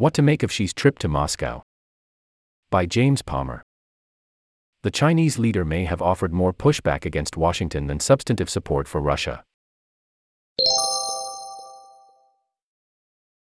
What to make of Xi's trip to Moscow? By James Palmer. The Chinese leader may have offered more pushback against Washington than substantive support for Russia.